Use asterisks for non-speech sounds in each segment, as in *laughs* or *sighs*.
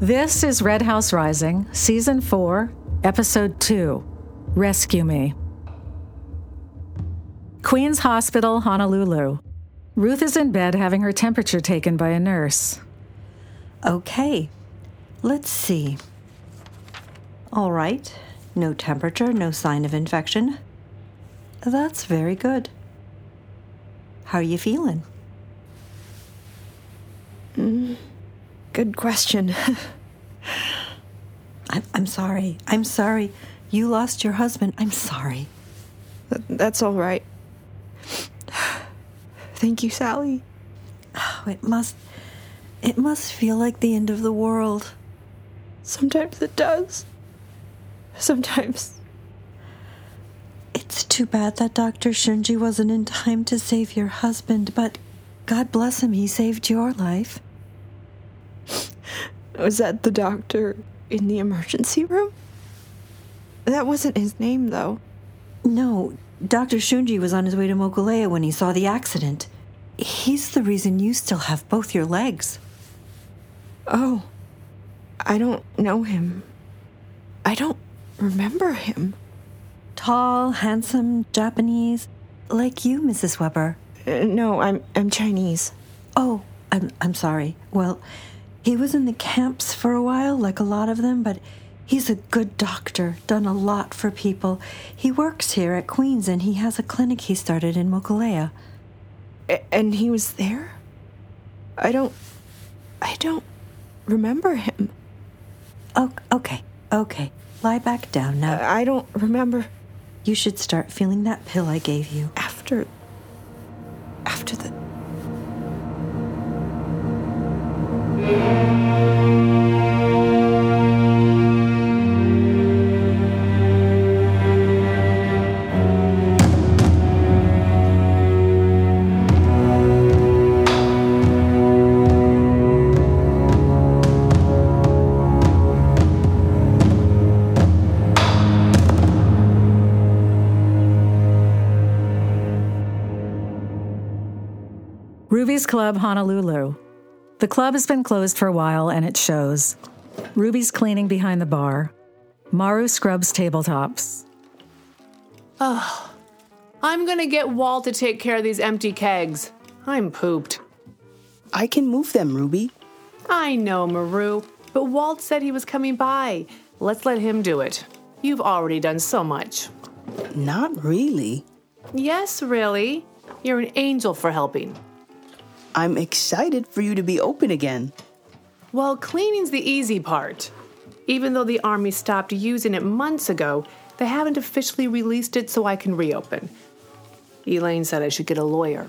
This is Red House Rising, Season 4, Episode 2 Rescue Me. Queen's Hospital, Honolulu. Ruth is in bed having her temperature taken by a nurse. Okay, let's see. All right, no temperature, no sign of infection. That's very good. How are you feeling? Mm, Good question. *laughs* I'm, I'm sorry. I'm sorry. You lost your husband. I'm sorry. Th- That's all right. *sighs* Thank you, Sally. Oh, it must. It must feel like the end of the world. Sometimes it does. Sometimes. It's too bad that Dr. Shunji wasn't in time to save your husband, but God bless him, he saved your life. Was that the doctor in the emergency room? That wasn't his name, though. No, Dr. Shunji was on his way to Mokulea when he saw the accident. He's the reason you still have both your legs. Oh, I don't know him. I don't remember him. Tall, handsome, Japanese, like you, Mrs. Weber. Uh, no, I'm I'm Chinese. Oh, I'm I'm sorry. Well, he was in the camps for a while, like a lot of them, but he's a good doctor, done a lot for people. He works here at Queens and he has a clinic he started in Mokulea. And he was there. I don't. I don't remember him. Oh, okay, okay. Lie back down now. I don't remember You should start feeling that pill I gave you. after. After the. Ruby's Club, Honolulu. The club has been closed for a while and it shows. Ruby's cleaning behind the bar. Maru scrubs tabletops. Oh, I'm gonna get Walt to take care of these empty kegs. I'm pooped. I can move them, Ruby. I know, Maru, but Walt said he was coming by. Let's let him do it. You've already done so much. Not really. Yes, really. You're an angel for helping. I'm excited for you to be open again. Well, cleaning's the easy part. Even though the Army stopped using it months ago, they haven't officially released it so I can reopen. Elaine said I should get a lawyer.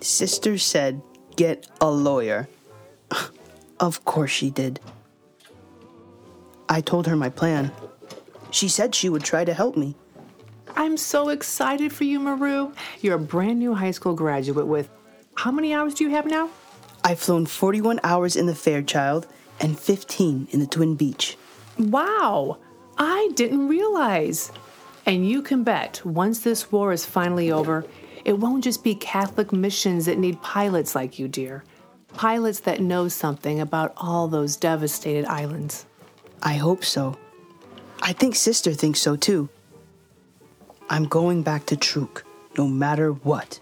Sister said, get a lawyer. *laughs* of course she did. I told her my plan. She said she would try to help me. I'm so excited for you, Maru. You're a brand new high school graduate with how many hours do you have now? I've flown 41 hours in the Fairchild and 15 in the Twin Beech. Wow, I didn't realize. And you can bet once this war is finally over, it won't just be Catholic missions that need pilots like you, dear. Pilots that know something about all those devastated islands. I hope so. I think Sister thinks so too. I'm going back to Truk, no matter what.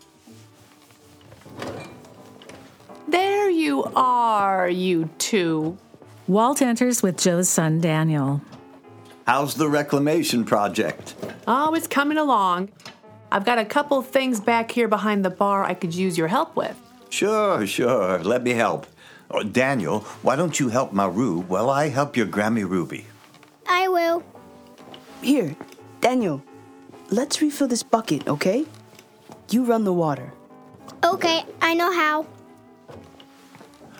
There you are, you two. Walt enters with Joe's son Daniel. How's the reclamation project? Oh, it's coming along. I've got a couple things back here behind the bar I could use your help with. Sure, sure. Let me help. Oh, Daniel, why don't you help Maru while I help your Grammy Ruby? I will. Here, Daniel, let's refill this bucket, okay? You run the water. Okay, I know how.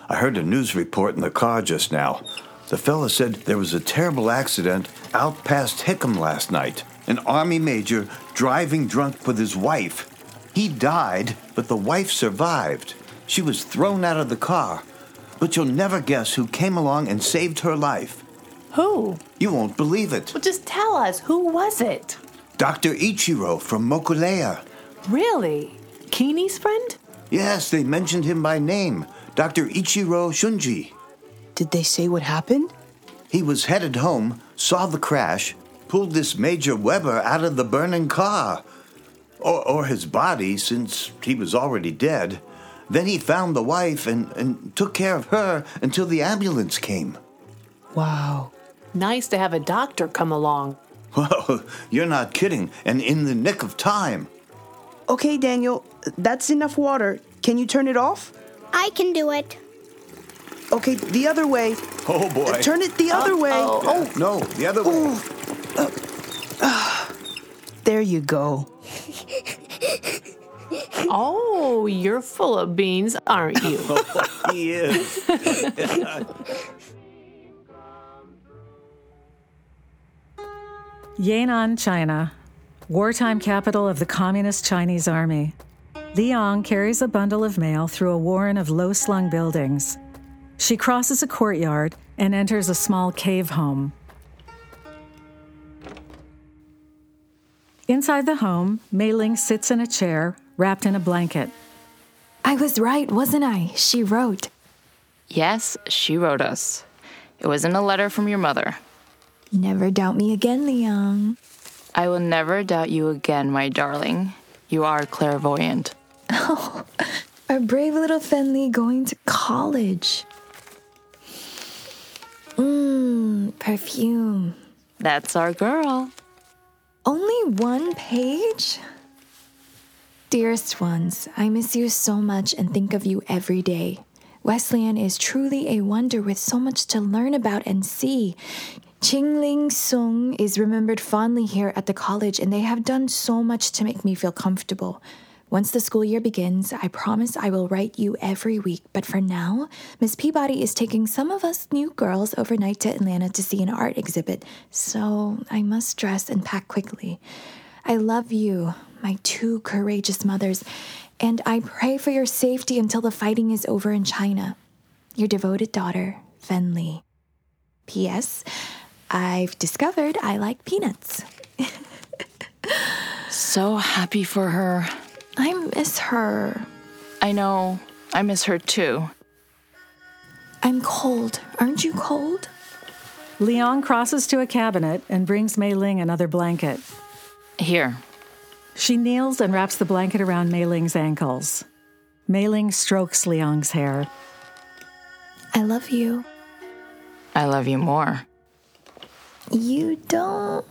I heard a news report in the car just now. The fella said there was a terrible accident out past Hickam last night. An army major driving drunk with his wife. He died, but the wife survived. She was thrown out of the car. But you'll never guess who came along and saved her life. Who? You won't believe it. Well, just tell us, who was it? Dr. Ichiro from Mokulea. Really? Keeney's friend? Yes, they mentioned him by name. Dr. Ichiro Shunji. Did they say what happened? He was headed home, saw the crash, pulled this Major Weber out of the burning car. Or, or his body, since he was already dead. Then he found the wife and, and took care of her until the ambulance came. Wow. Nice to have a doctor come along. *laughs* Well, you're not kidding, and in the nick of time. Okay, Daniel, that's enough water. Can you turn it off? I can do it. Okay, the other way. Oh boy. Uh, turn it the other way. Oh, no, the other way. Uh, uh, there you go. *laughs* Oh, you're full of beans, aren't you? *laughs* he is. Yan'an, China, wartime capital of the Communist Chinese Army. Liang carries a bundle of mail through a warren of low slung buildings. She crosses a courtyard and enters a small cave home. Inside the home, Mei Ling sits in a chair, wrapped in a blanket. I was right, wasn't I? She wrote. Yes, she wrote us. It was in a letter from your mother. Never doubt me again, Liang. I will never doubt you again, my darling. You are clairvoyant. Oh, *laughs* our brave little Fen Li going to college. Mmm, perfume. That's our girl. Only one page? Dearest ones, I miss you so much and think of you every day. Wesleyan is truly a wonder with so much to learn about and see. Qingling Sung is remembered fondly here at the college, and they have done so much to make me feel comfortable. Once the school year begins, I promise I will write you every week. But for now, Miss Peabody is taking some of us new girls overnight to Atlanta to see an art exhibit, so I must dress and pack quickly. I love you, my two courageous mothers, and I pray for your safety until the fighting is over in China. Your devoted daughter, Fen Li. P.S. I've discovered I like peanuts. *laughs* So happy for her. I miss her. I know. I miss her too. I'm cold. Aren't you cold? Liang crosses to a cabinet and brings Mei Ling another blanket. Here. She kneels and wraps the blanket around Mei Ling's ankles. Mei Ling strokes Liang's hair. I love you. I love you more. You don't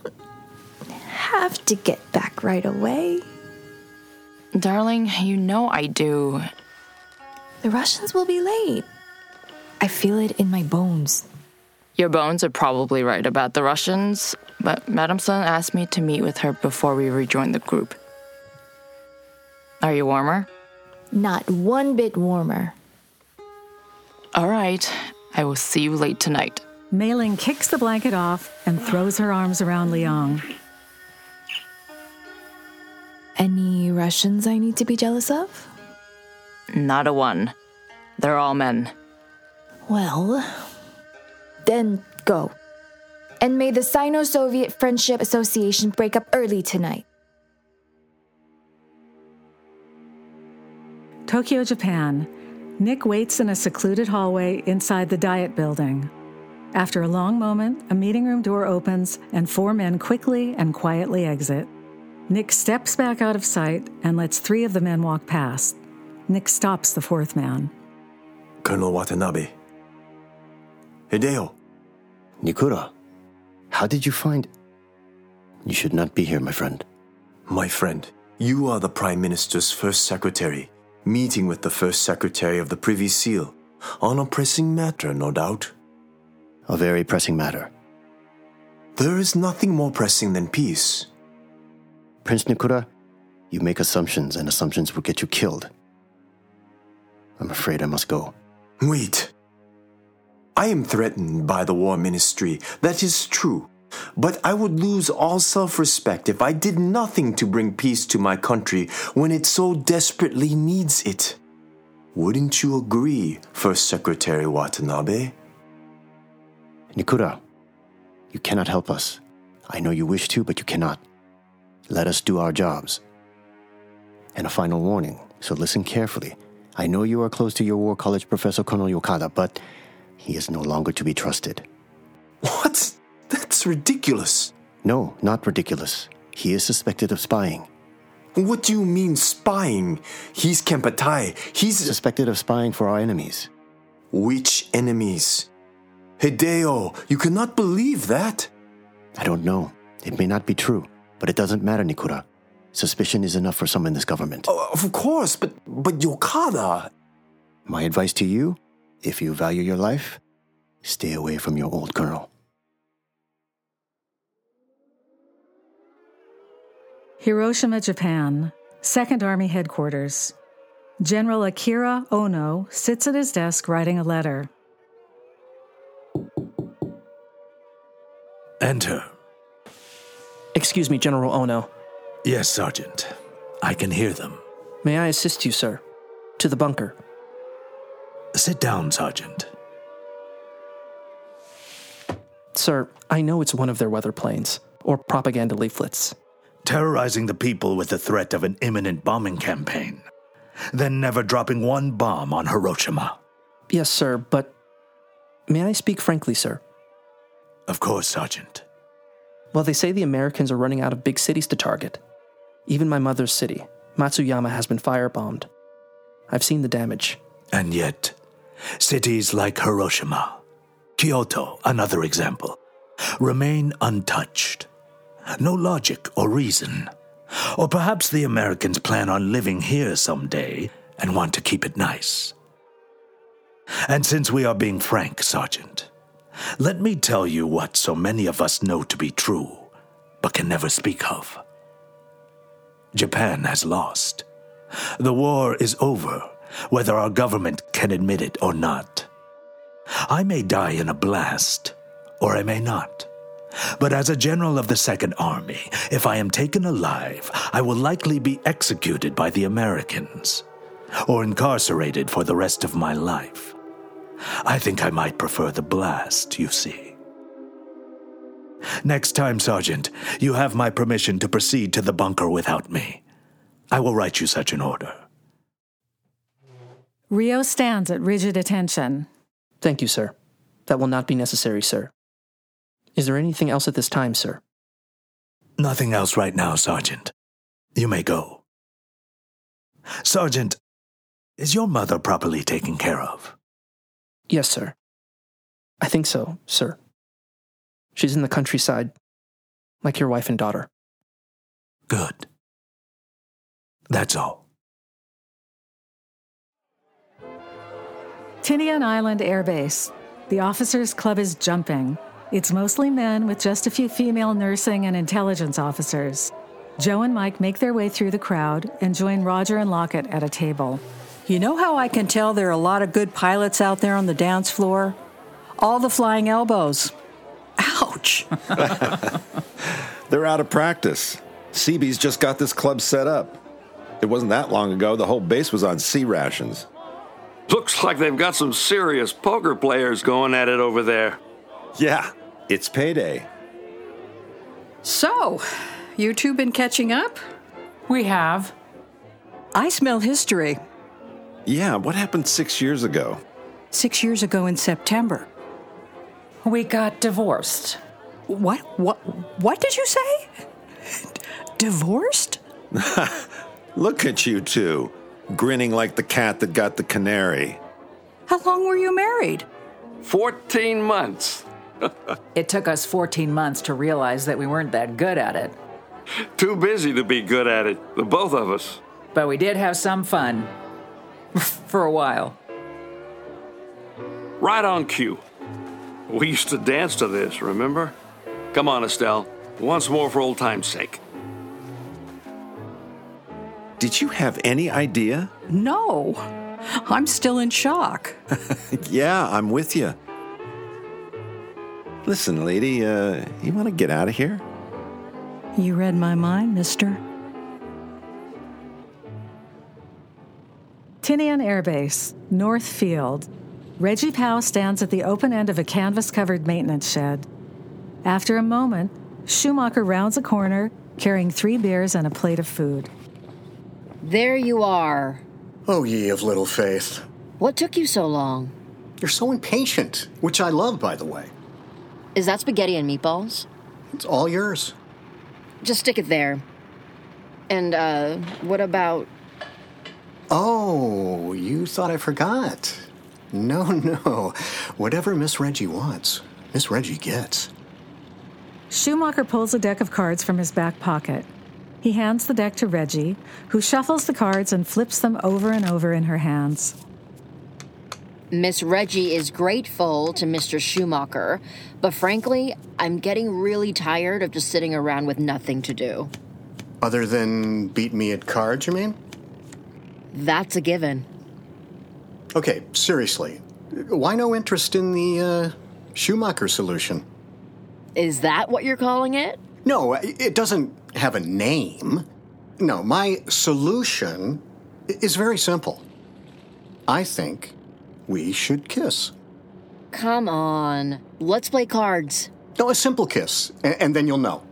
have to get back right away. Darling, you know I do. The Russians will be late. I feel it in my bones. Your bones are probably right about the Russians, but Madame Sun asked me to meet with her before we rejoin the group. Are you warmer? Not one bit warmer. All right. I will see you late tonight. Mei Ling kicks the blanket off and throws her arms around Liang. Any Russians I need to be jealous of? Not a one. They're all men. Well, then go. And may the Sino Soviet Friendship Association break up early tonight. Tokyo, Japan. Nick waits in a secluded hallway inside the Diet Building. After a long moment, a meeting room door opens and four men quickly and quietly exit. Nick steps back out of sight and lets three of the men walk past. Nick stops the fourth man. Colonel Watanabe. Hideo. Nikura, how did you find. You should not be here, my friend. My friend, you are the Prime Minister's first secretary, meeting with the first secretary of the Privy Seal. On a pressing matter, no doubt. A very pressing matter. There is nothing more pressing than peace. Prince Nikura, you make assumptions, and assumptions will get you killed. I'm afraid I must go. Wait. I am threatened by the War Ministry. That is true. But I would lose all self respect if I did nothing to bring peace to my country when it so desperately needs it. Wouldn't you agree, First Secretary Watanabe? Nikura, you cannot help us. I know you wish to, but you cannot. Let us do our jobs. And a final warning, so listen carefully. I know you are close to your War College professor, Colonel Yokada, but He is no longer to be trusted. What? That's ridiculous. No, not ridiculous. He is suspected of spying. What do you mean spying? He's Kempeitai. He's Suspected of spying for our enemies. which enemies? Hideo, you cannot believe that. I don't know. It may not be true, but it doesn't matter, Nikura. Suspicion is enough for some in this government. Oh, of course, but but Yokada. My advice to you if you value your life, stay away from your old colonel. Hiroshima, Japan, Second Army Headquarters. General Akira Ono sits at his desk writing a letter. Enter. Excuse me, General Ono. Yes, Sergeant. I can hear them. May I assist you, sir? To the bunker. Sit down, Sergeant. Sir, I know it's one of their weather planes or propaganda leaflets. Terrorizing the people with the threat of an imminent bombing campaign. Then never dropping one bomb on Hiroshima. Yes, sir, but may I speak frankly, sir? Of course, Sergeant. Well, they say the Americans are running out of big cities to target. Even my mother's city, Matsuyama, has been firebombed. I've seen the damage. And yet, cities like Hiroshima, Kyoto, another example, remain untouched. No logic or reason. Or perhaps the Americans plan on living here someday and want to keep it nice. And since we are being frank, Sergeant, let me tell you what so many of us know to be true, but can never speak of. Japan has lost. The war is over, whether our government can admit it or not. I may die in a blast, or I may not. But as a general of the Second Army, if I am taken alive, I will likely be executed by the Americans, or incarcerated for the rest of my life. I think I might prefer the blast, you see. Next time, Sergeant, you have my permission to proceed to the bunker without me. I will write you such an order. Rio stands at rigid attention. Thank you, sir. That will not be necessary, sir. Is there anything else at this time, sir? Nothing else right now, Sergeant. You may go. Sergeant, is your mother properly taken care of? Yes, sir. I think so, sir. She's in the countryside, like your wife and daughter. Good. That's all. Tinian Island Air Base. The officers' club is jumping. It's mostly men with just a few female nursing and intelligence officers. Joe and Mike make their way through the crowd and join Roger and Lockett at a table. You know how I can tell there are a lot of good pilots out there on the dance floor? All the flying elbows. Ouch. *laughs* They're out of practice. Seabees just got this club set up. It wasn't that long ago, the whole base was on C rations. Looks like they've got some serious poker players going at it over there. Yeah, it's payday. So, you two been catching up? We have. I smell history. Yeah, what happened six years ago? Six years ago in September. We got divorced. What? What? What did you say? Divorced? *laughs* Look at you two, grinning like the cat that got the canary. How long were you married? 14 months. *laughs* It took us 14 months to realize that we weren't that good at it. Too busy to be good at it, the both of us. But we did have some fun. *laughs* For a while. Right on cue. We used to dance to this, remember? Come on, Estelle. Once more for old time's sake. Did you have any idea? No. I'm still in shock. *laughs* yeah, I'm with you. Listen, lady, uh, you want to get out of here? You read my mind, mister. Tinian Air Base, North Field. Reggie Powell stands at the open end of a canvas covered maintenance shed. After a moment, Schumacher rounds a corner carrying three beers and a plate of food. There you are. Oh, ye of little faith. What took you so long? You're so impatient, which I love, by the way. Is that spaghetti and meatballs? It's all yours. Just stick it there. And, uh, what about. Oh, you thought I forgot. No, *laughs* no. Whatever Miss Reggie wants, Miss Reggie gets. Schumacher pulls a deck of cards from his back pocket. He hands the deck to Reggie, who shuffles the cards and flips them over and over in her hands. Miss Reggie is grateful to Mr. Schumacher, but frankly, I'm getting really tired of just sitting around with nothing to do. Other than beat me at cards, you mean? That's a given. Okay, seriously. Why no interest in the uh, Schumacher solution? Is that what you're calling it? No, it doesn't have a name. No, my solution is very simple. I think we should kiss. Come on. Let's play cards. No, a simple kiss, and, then you'll know.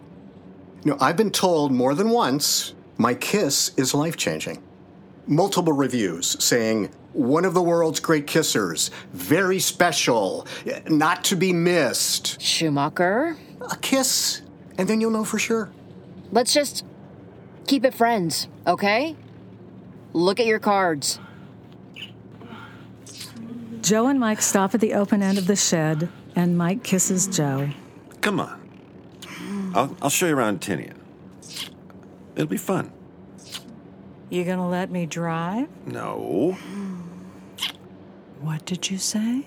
You know, I've been told more than once my kiss is life changing. Multiple reviews saying, one of the world's great kissers, very special, not to be missed. Schumacher? A kiss, and then you'll know for sure. Let's just keep it friends, okay? Look at your cards. Joe and Mike stop at the open end of the shed, and Mike kisses Joe. Come on. I'll, I'll show you around Tinian. It'll be fun. You gonna let me drive? No. What did you say?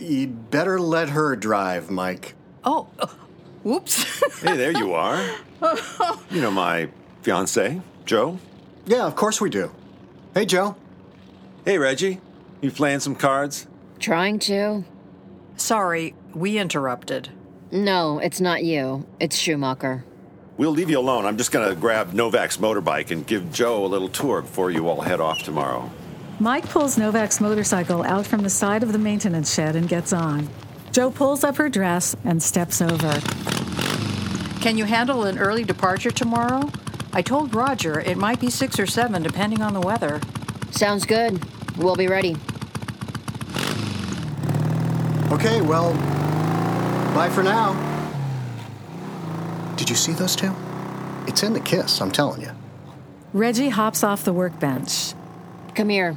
You'd better let her drive, Mike. Oh, uh, whoops. *laughs* hey, there you are. You know my fiance, Joe? Yeah, of course we do. Hey, Joe. Hey, Reggie. You playing some cards? Trying to. Sorry, we interrupted. No, it's not you. It's Schumacher. We'll leave you alone. I'm just going to grab Novak's motorbike and give Joe a little tour before you all head off tomorrow. Mike pulls Novak's motorcycle out from the side of the maintenance shed and gets on. Joe pulls up her dress and steps over. Can you handle an early departure tomorrow? I told Roger it might be six or seven, depending on the weather. Sounds good. We'll be ready. Okay, well, bye for now. Did you see those two? It's in the kiss, I'm telling you. Reggie hops off the workbench. Come here.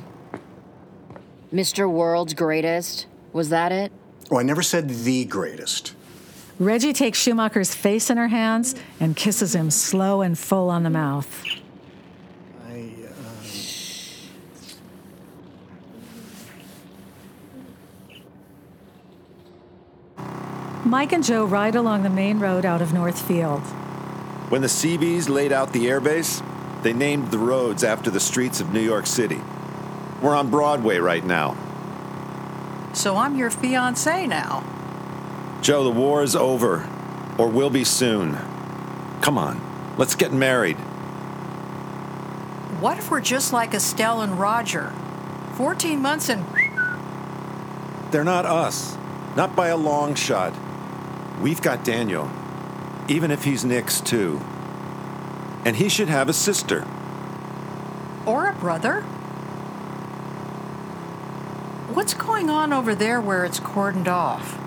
Mr. World's Greatest. Was that it? Oh, I never said the greatest. Reggie takes Schumacher's face in her hands and kisses him slow and full on the mouth. Mike and Joe ride along the main road out of Northfield. When the Seabees laid out the airbase, they named the roads after the streets of New York City. We're on Broadway right now. So I'm your fiance now. Joe, the war is over, or will be soon. Come on, let's get married. What if we're just like Estelle and Roger? 14 months and. They're not us. Not by a long shot. We've got Daniel, even if he's Nick's too. And he should have a sister. Or a brother? What's going on over there where it's cordoned off?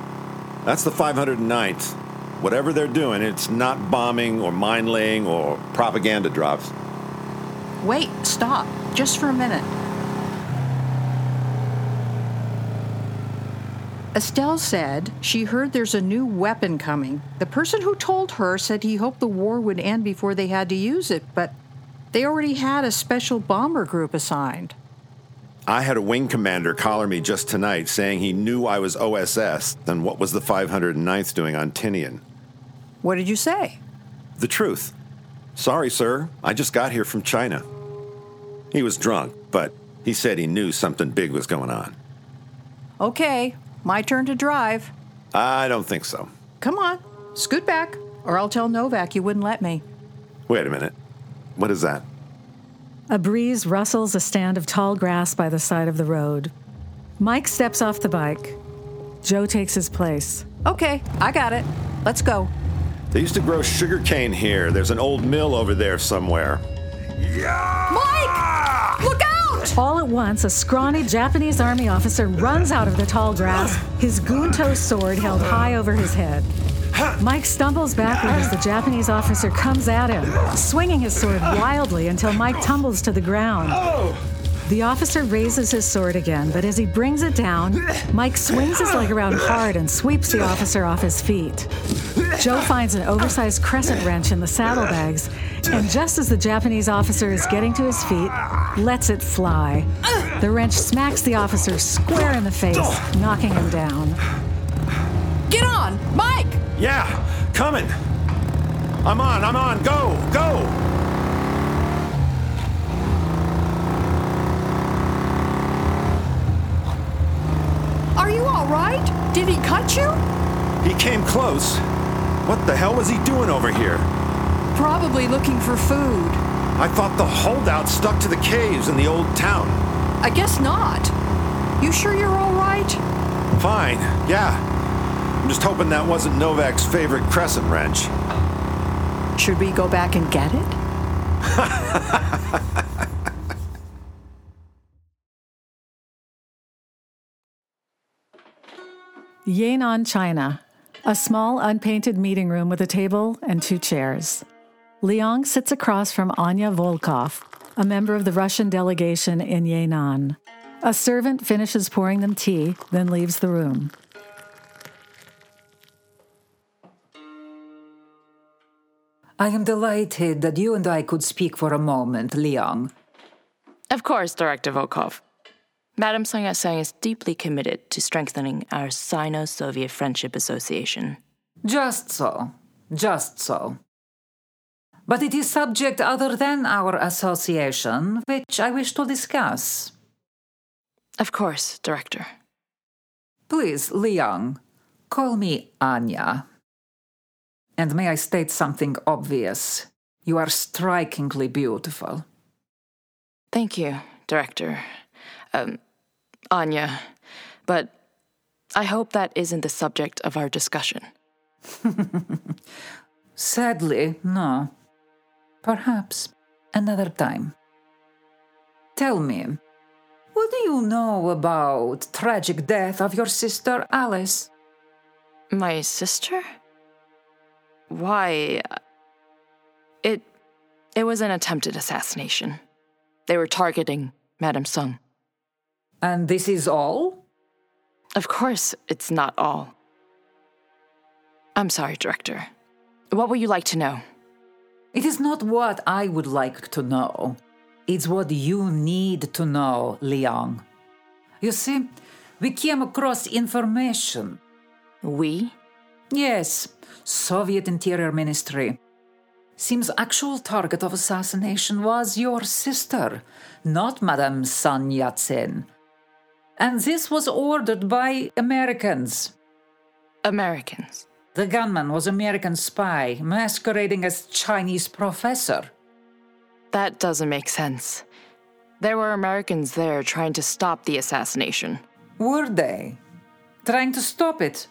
That's the 509th. Whatever they're doing, it's not bombing or mine laying or propaganda drops. Wait, stop. Just for a minute. Estelle said she heard there's a new weapon coming. The person who told her said he hoped the war would end before they had to use it, but they already had a special bomber group assigned. I had a wing commander collar me just tonight saying he knew I was OSS, then what was the 509th doing on Tinian? What did you say? The truth. Sorry, sir. I just got here from China. He was drunk, but he said he knew something big was going on. Okay, my turn to drive. I don't think so. Come on, scoot back, or I'll tell Novak you wouldn't let me. Wait a minute. What is that? A breeze rustles a stand of tall grass by the side of the road. Mike steps off the bike. Joe takes his place. Okay, I got it. Let's go. They used to grow sugar cane here. There's an old mill over there somewhere. Mike! All at once, a scrawny Japanese army officer runs out of the tall grass, his gunto sword held high over his head. Mike stumbles backward as the Japanese officer comes at him, swinging his sword wildly until Mike tumbles to the ground. The officer raises his sword again, but as he brings it down, Mike swings his leg around hard and sweeps the officer off his feet. Joe finds an oversized crescent wrench in the saddlebags, and just as the Japanese officer is getting to his feet, lets it fly. The wrench smacks the officer square in the face, knocking him down. Get on! Mike! Yeah, coming. I'm on, I'm on. Go, go. Are you all right? Did he cut you? He came close. What the hell was he doing over here? Probably looking for food. I thought the holdouts stuck to the caves in the old town. I guess not. You sure you're all right? Fine, yeah. I'm just hoping that wasn't Novak's favorite crescent wrench. Should we go back and get it? Yan'an, China. A small, unpainted meeting room with a table and two chairs. Liang sits across from Anya Volkov, a member of the Russian delegation in Yan'an. A servant finishes pouring them tea, then leaves the room. I am delighted that you and I could speak for a moment, Liang. Of course, Director Volkov. Madam Sun Yat-sen is deeply committed to strengthening our Sino-Soviet Friendship Association. Just so. Just so. But it is subject other than our association, which I wish to discuss. Of course, Director. Please, Liang, call me Anya. And may I state something obvious? You are strikingly beautiful. Thank you, Director. Um, Anya. But I hope that isn't the subject of our discussion. *laughs* Sadly, no. Perhaps another time. Tell me, what do you know about tragic death of your sister Alice? My sister? Why? It it was an attempted assassination. They were targeting Madame Sung. And this is all? Of course, it's not all. I'm sorry, Director. What would you like to know? It is not what I would like to know. It's what you need to know, Liang. You see, we came across information. We? Yes, Soviet Interior Ministry. Seems actual target of assassination was your sister, not Madame Sun Yat-sen. And this was ordered by Americans. Americans? The gunman was American spy, masquerading as Chinese professor. That doesn't make sense. There were Americans there trying to stop the assassination. Were they? Trying to stop it?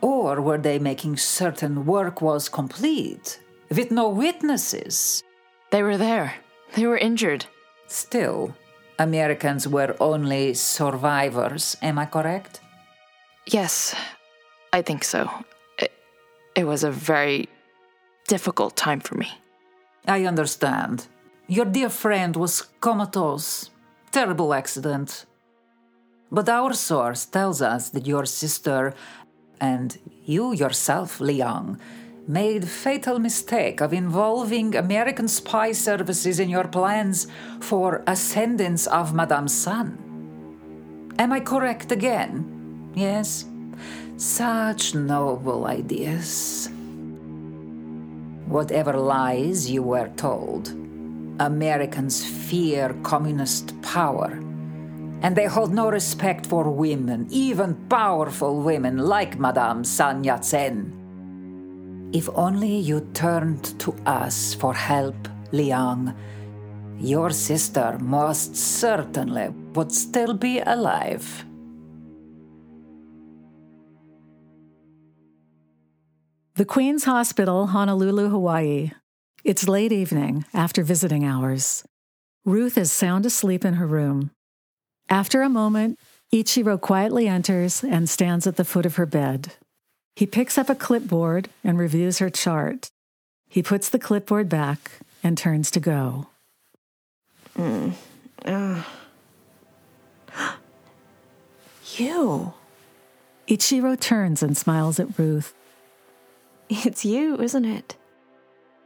Or were they making certain work was complete, with no witnesses? They were there. They were injured. Still, Americans were only survivors, am I correct? Yes, I think so. It, was a very difficult time for me. I understand. Your dear friend was comatose. Terrible accident. But our source tells us that your sister and you yourself, Liang, made fatal mistake of involving American spy services in your plans for ascendance of Madame Sun. Am I correct again? Yes? Such noble ideas. Whatever lies you were told, Americans fear communist power. And they hold no respect for women, even powerful women like Madame Sun Yat sen. If only you turned to us for help, Liang, your sister most certainly would still be alive. The Queen's Hospital, Honolulu, Hawaii. It's late evening after visiting hours. Ruth is sound asleep in her room. After a moment, Ichiro quietly enters and stands at the foot of her bed. He picks up a clipboard and reviews her chart. He puts the clipboard back and turns to go. Mm. Uh. *gasps* you. Ichiro turns and smiles at Ruth. It's you, isn't it?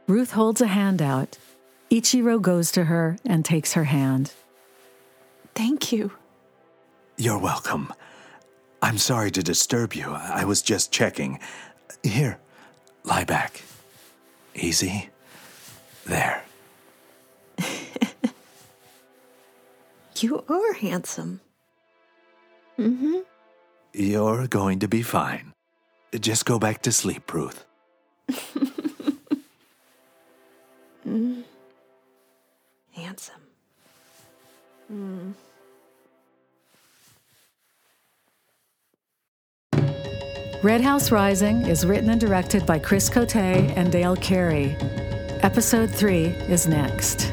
Ruth holds a hand out. Ichiro goes to her and takes her hand. Thank you. You're welcome. I'm sorry to disturb you. I was just checking. Here, lie back. Easy. There. *laughs* you are handsome. Mm hmm. You're going to be fine. Just go back to sleep, Ruth. Mm. *laughs* Handsome. Mm. Red House Rising is written and directed by Chris Cote and Dale Carey. Episode 3 is next.